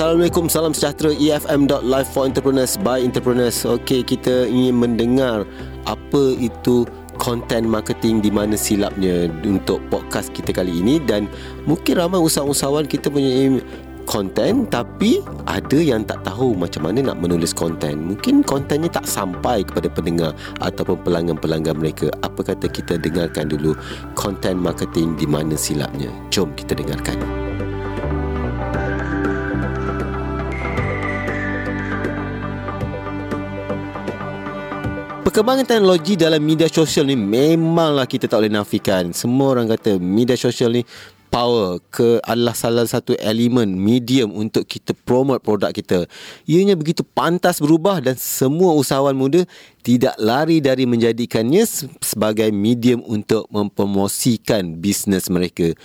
Assalamualaikum, salam sejahtera EFM.live for entrepreneurs by entrepreneurs. Okey, kita ingin mendengar apa itu content marketing di mana silapnya untuk podcast kita kali ini dan mungkin ramai usahawan-usahawan kita punya konten tapi ada yang tak tahu macam mana nak menulis konten. Mungkin kontennya tak sampai kepada pendengar ataupun pelanggan-pelanggan mereka. Apa kata kita dengarkan dulu content marketing di mana silapnya. Jom kita dengarkan. Perkembangan teknologi dalam media sosial ni memanglah kita tak boleh nafikan. Semua orang kata media sosial ni power ke adalah salah satu elemen medium untuk kita promote produk kita. Ianya begitu pantas berubah dan semua usahawan muda tidak lari dari menjadikannya sebagai medium untuk mempromosikan bisnes mereka.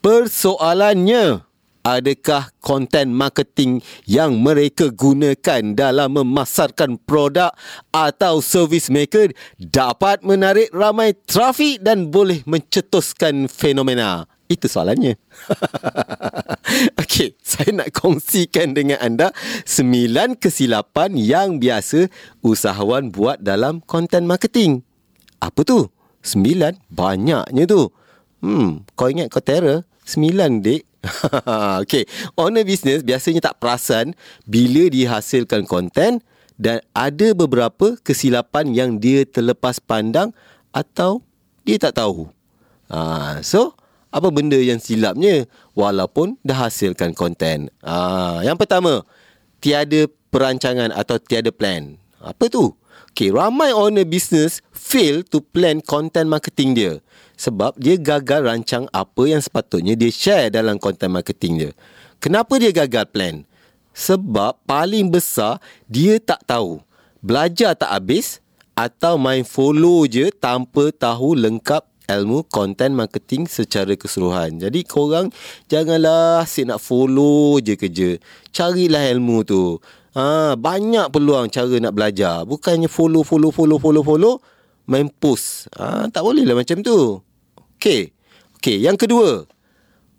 Persoalannya, adakah konten marketing yang mereka gunakan dalam memasarkan produk atau servis mereka dapat menarik ramai trafik dan boleh mencetuskan fenomena? Itu soalannya. Okey, saya nak kongsikan dengan anda sembilan kesilapan yang biasa usahawan buat dalam konten marketing. Apa tu? Sembilan? Banyaknya tu. Hmm, kau ingat kau terror? Sembilan, dek. okay. Owner business biasanya tak perasan bila dihasilkan konten dan ada beberapa kesilapan yang dia terlepas pandang atau dia tak tahu. Ha, so, apa benda yang silapnya walaupun dah hasilkan konten? Ha, yang pertama, tiada perancangan atau tiada plan. Apa tu? Okay, ramai owner business fail to plan content marketing dia sebab dia gagal rancang apa yang sepatutnya dia share dalam content marketing dia. Kenapa dia gagal plan? Sebab paling besar dia tak tahu. Belajar tak habis atau main follow je tanpa tahu lengkap ilmu content marketing secara keseluruhan. Jadi korang janganlah asyik nak follow je kerja. Carilah ilmu tu. Ha, banyak peluang cara nak belajar. Bukannya follow, follow, follow, follow, follow. Main post. Ha, tak boleh lah macam tu. Okey. Okey, yang kedua.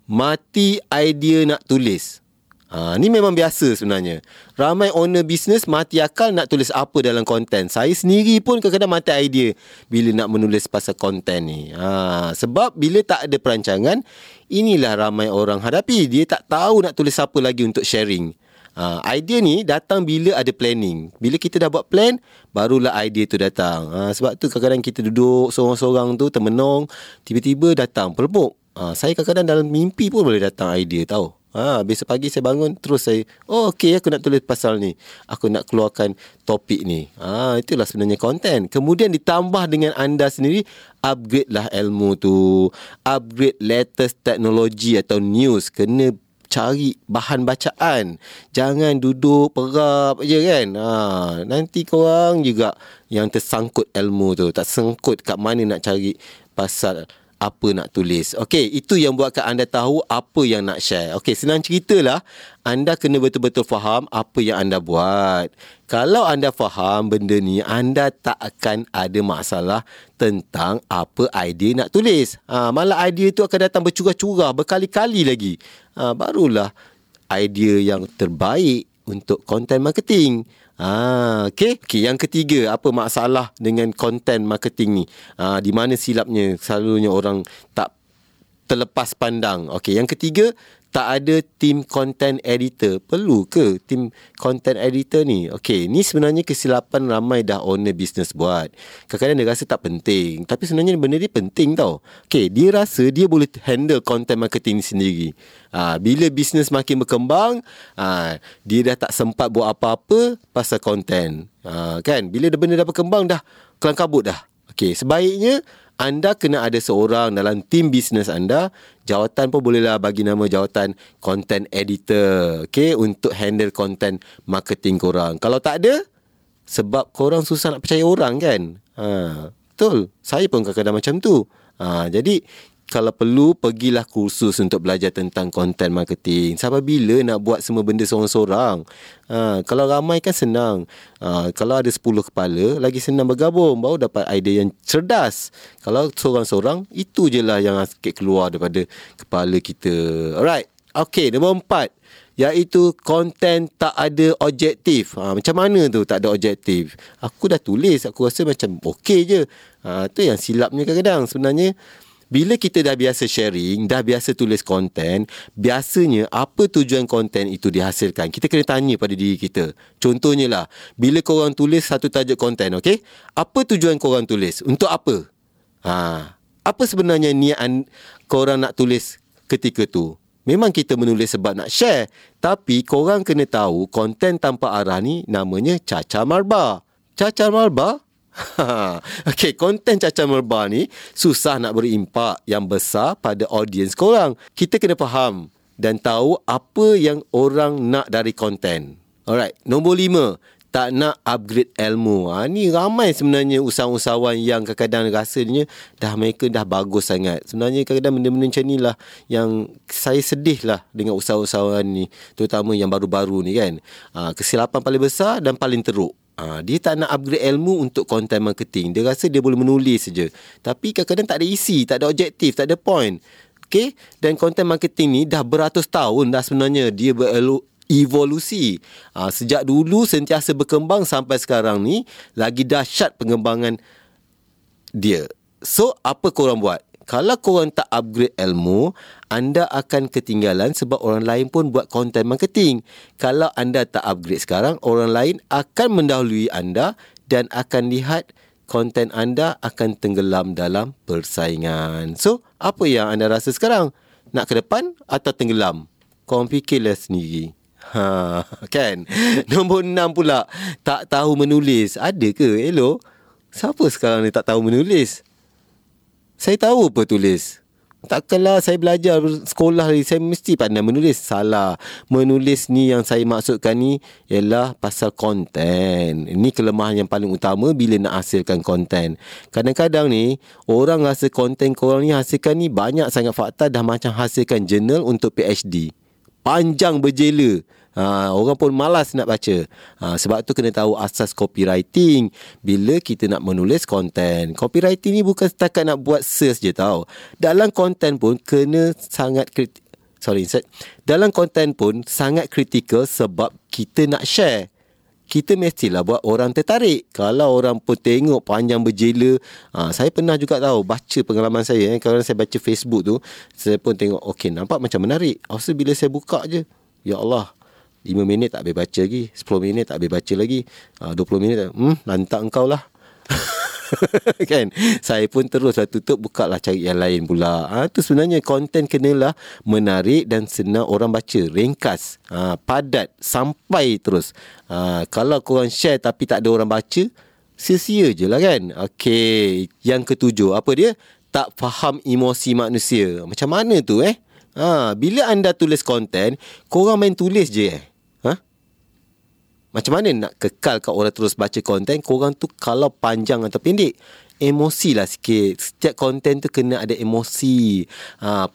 Mati idea nak tulis. Ha, ni memang biasa sebenarnya. Ramai owner business mati akal nak tulis apa dalam konten. Saya sendiri pun kadang-kadang mati idea bila nak menulis pasal konten ni. Ha, sebab bila tak ada perancangan, inilah ramai orang hadapi. Dia tak tahu nak tulis apa lagi untuk sharing. Ha, idea ni datang bila ada planning. Bila kita dah buat plan, barulah idea tu datang. Ha, sebab tu kadang-kadang kita duduk seorang-seorang tu termenung, tiba-tiba datang pelbuk. Ha, saya kadang-kadang dalam mimpi pun boleh datang idea tahu. Ha, besok pagi saya bangun terus saya oh okey aku nak tulis pasal ni. Aku nak keluarkan topik ni. Ha, itulah sebenarnya konten. Kemudian ditambah dengan anda sendiri upgrade lah ilmu tu. Upgrade latest teknologi atau news kena cari bahan bacaan. Jangan duduk perap je kan. Ha, nanti korang juga yang tersangkut ilmu tu. Tak sangkut kat mana nak cari pasal apa nak tulis. Okey, itu yang buatkan anda tahu apa yang nak share. Okey, senang ceritalah, anda kena betul-betul faham apa yang anda buat. Kalau anda faham benda ni, anda tak akan ada masalah tentang apa idea nak tulis. Ha, malah idea tu akan datang bercurah-curah berkali-kali lagi. Ha, barulah idea yang terbaik untuk content marketing. Ah, okay. okay. Yang ketiga, apa masalah dengan content marketing ni? Ah, di mana silapnya selalunya orang tak terlepas pandang. Okay. Yang ketiga, tak ada tim content editor. Perlu ke tim content editor ni? Okay, ni sebenarnya kesilapan ramai dah owner business buat. Kadang-kadang dia rasa tak penting. Tapi sebenarnya benda ni penting tau. Okay, dia rasa dia boleh handle content marketing sendiri. Ha, bila bisnes makin berkembang, ha, dia dah tak sempat buat apa-apa pasal content. Ha, kan? Bila benda dah berkembang, dah kelang kabut dah. Okay, sebaiknya anda kena ada seorang dalam tim bisnes anda. Jawatan pun bolehlah bagi nama jawatan content editor okay, untuk handle content marketing korang. Kalau tak ada sebab korang susah nak percaya orang kan? Ha, betul. Saya pun kadang-kadang macam tu. Ha, jadi kalau perlu pergilah kursus untuk belajar tentang content marketing. Sampai bila nak buat semua benda seorang-seorang? Ha, kalau ramai kan senang. Ha, kalau ada 10 kepala, lagi senang bergabung. Baru dapat idea yang cerdas. Kalau seorang-seorang, itu je lah yang sikit keluar daripada kepala kita. Alright. Okay, nombor empat. Iaitu konten tak ada objektif. Ha, macam mana tu tak ada objektif? Aku dah tulis, aku rasa macam okey je. Ha, tu yang silapnya kadang-kadang. Sebenarnya, bila kita dah biasa sharing, dah biasa tulis konten, biasanya apa tujuan konten itu dihasilkan? Kita kena tanya pada diri kita. Contohnya lah, bila korang tulis satu tajuk konten, okay? Apa tujuan korang tulis? Untuk apa? Ha, apa sebenarnya niat korang nak tulis ketika tu? Memang kita menulis sebab nak share. Tapi korang kena tahu konten tanpa arah ni namanya cacar marba. Cacar marba okay, konten cacar merba ni susah nak beri impak yang besar pada audiens korang. Kita kena faham dan tahu apa yang orang nak dari konten. Alright, nombor lima. Tak nak upgrade ilmu. Ha, ni ramai sebenarnya usahawan-usahawan yang kadang-kadang rasanya dah mereka dah bagus sangat. Sebenarnya kadang-kadang benda-benda macam ni lah yang saya sedih lah dengan usahawan-usahawan ni. Terutama yang baru-baru ni kan. Ha, kesilapan paling besar dan paling teruk. Ha, dia tak nak upgrade ilmu untuk content marketing. Dia rasa dia boleh menulis saja. Tapi kadang-kadang tak ada isi, tak ada objektif, tak ada point. Okay? Dan content marketing ni dah beratus tahun dah sebenarnya dia berevolusi. Ha, sejak dulu sentiasa berkembang sampai sekarang ni lagi dahsyat pengembangan dia. So, apa korang buat? Kalau korang tak upgrade ilmu, anda akan ketinggalan sebab orang lain pun buat content marketing. Kalau anda tak upgrade sekarang, orang lain akan mendahului anda dan akan lihat konten anda akan tenggelam dalam persaingan. So, apa yang anda rasa sekarang? Nak ke depan atau tenggelam? Korang fikirlah sendiri. Ha, kan? Nombor enam pula, tak tahu menulis. Ada ke? Hello? Siapa sekarang ni tak tahu menulis? Saya tahu apa tulis. Takkanlah saya belajar sekolah ni saya mesti pandai menulis. Salah. Menulis ni yang saya maksudkan ni ialah pasal konten. Ini kelemahan yang paling utama bila nak hasilkan konten. Kadang-kadang ni orang rasa konten korang ni hasilkan ni banyak sangat fakta dah macam hasilkan jurnal untuk PhD. Panjang berjela. Ha, orang pun malas nak baca. Ha, sebab tu kena tahu asas copywriting bila kita nak menulis konten. Copywriting ni bukan setakat nak buat search je tau. Dalam konten pun kena sangat kritik. Sorry, insert. Dalam konten pun sangat kritikal sebab kita nak share. Kita mestilah buat orang tertarik. Kalau orang pun tengok panjang berjela. Ha, saya pernah juga tahu baca pengalaman saya. Eh. Kalau saya baca Facebook tu, saya pun tengok, okey nampak macam menarik. Asalnya bila saya buka je, ya Allah, 5 minit tak habis baca lagi 10 minit tak habis baca lagi ah, 20 minit hmm, lantak engkau lah kan? Saya pun terus lah tutup buka lah cari yang lain pula. Ha, tu sebenarnya konten kenalah menarik dan senang orang baca ringkas ha, padat sampai terus. Ha, kalau korang share tapi tak ada orang baca sia-sia je lah kan? Okey, yang ketujuh apa dia? Tak faham emosi manusia. Macam mana tu eh? Ha, bila anda tulis konten, korang main tulis je eh. Macam mana nak kekalkan orang terus baca konten Korang tu kalau panjang atau pendek Emosi lah sikit. Setiap konten tu kena ada emosi. Ha,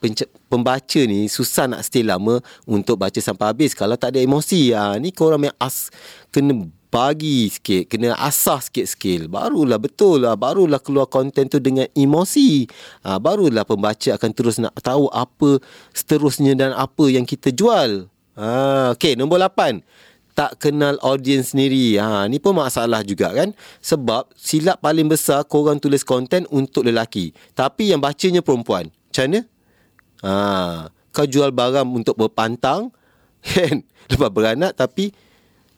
Pembaca ni susah nak stay lama Untuk baca sampai habis. Kalau tak ada emosi ha, Ni korang yang as Kena bagi sikit Kena asah sikit skill. Barulah betul lah. Barulah keluar konten tu dengan emosi. Ha, Barulah pembaca akan terus nak tahu Apa seterusnya dan apa yang kita jual. Ha, Okay nombor lapan tak kenal audiens sendiri. Ha, ni pun masalah juga kan. Sebab silap paling besar korang tulis konten untuk lelaki. Tapi yang bacanya perempuan. Macam mana? Ha, kau jual barang untuk berpantang. Kan? Lepas beranak tapi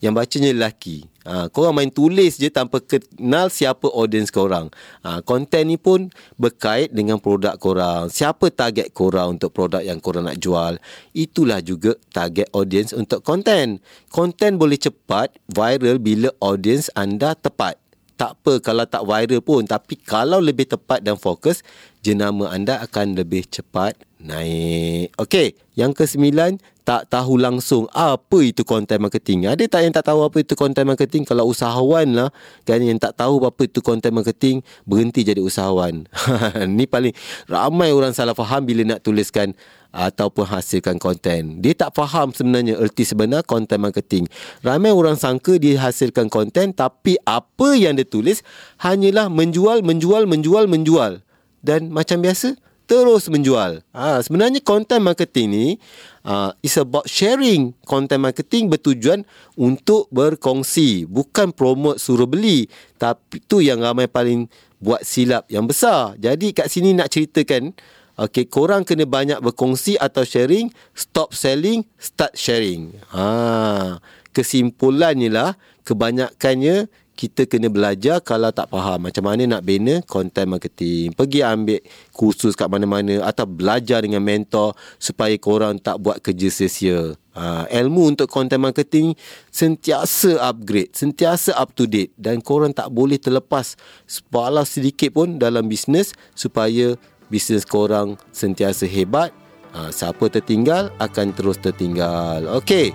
yang bacanya lelaki. Ha, korang main tulis je tanpa kenal siapa audiens korang. Ha, konten ni pun berkait dengan produk korang. Siapa target korang untuk produk yang korang nak jual. Itulah juga target audiens untuk konten. Konten boleh cepat viral bila audiens anda tepat. Tak apa kalau tak viral pun. Tapi kalau lebih tepat dan fokus, jenama anda akan lebih cepat naik. Okey, yang kesembilan, tak tahu langsung apa itu content marketing. Ada tak yang tak tahu apa itu content marketing? Kalau usahawan lah kan yang tak tahu apa itu content marketing, berhenti jadi usahawan. Ni paling ramai orang salah faham bila nak tuliskan ataupun hasilkan konten. Dia tak faham sebenarnya erti sebenar content marketing. Ramai orang sangka dia hasilkan konten tapi apa yang dia tulis hanyalah menjual, menjual, menjual, menjual. Dan macam biasa, terus menjual. Ha, sebenarnya content marketing ni uh, is about sharing. Content marketing bertujuan untuk berkongsi, bukan promote suruh beli. Tapi tu yang ramai paling buat silap yang besar. Jadi kat sini nak ceritakan Okay, korang kena banyak berkongsi atau sharing, stop selling, start sharing. Ha, kesimpulannya lah, kebanyakannya kita kena belajar kalau tak faham macam mana nak bina content marketing. Pergi ambil kursus kat mana-mana atau belajar dengan mentor supaya korang tak buat kerja sia-sia. Ha, ilmu untuk content marketing sentiasa upgrade, sentiasa up to date dan korang tak boleh terlepas sepalah sedikit pun dalam bisnes supaya bisnes korang sentiasa hebat. Ha, siapa tertinggal akan terus tertinggal. Okey.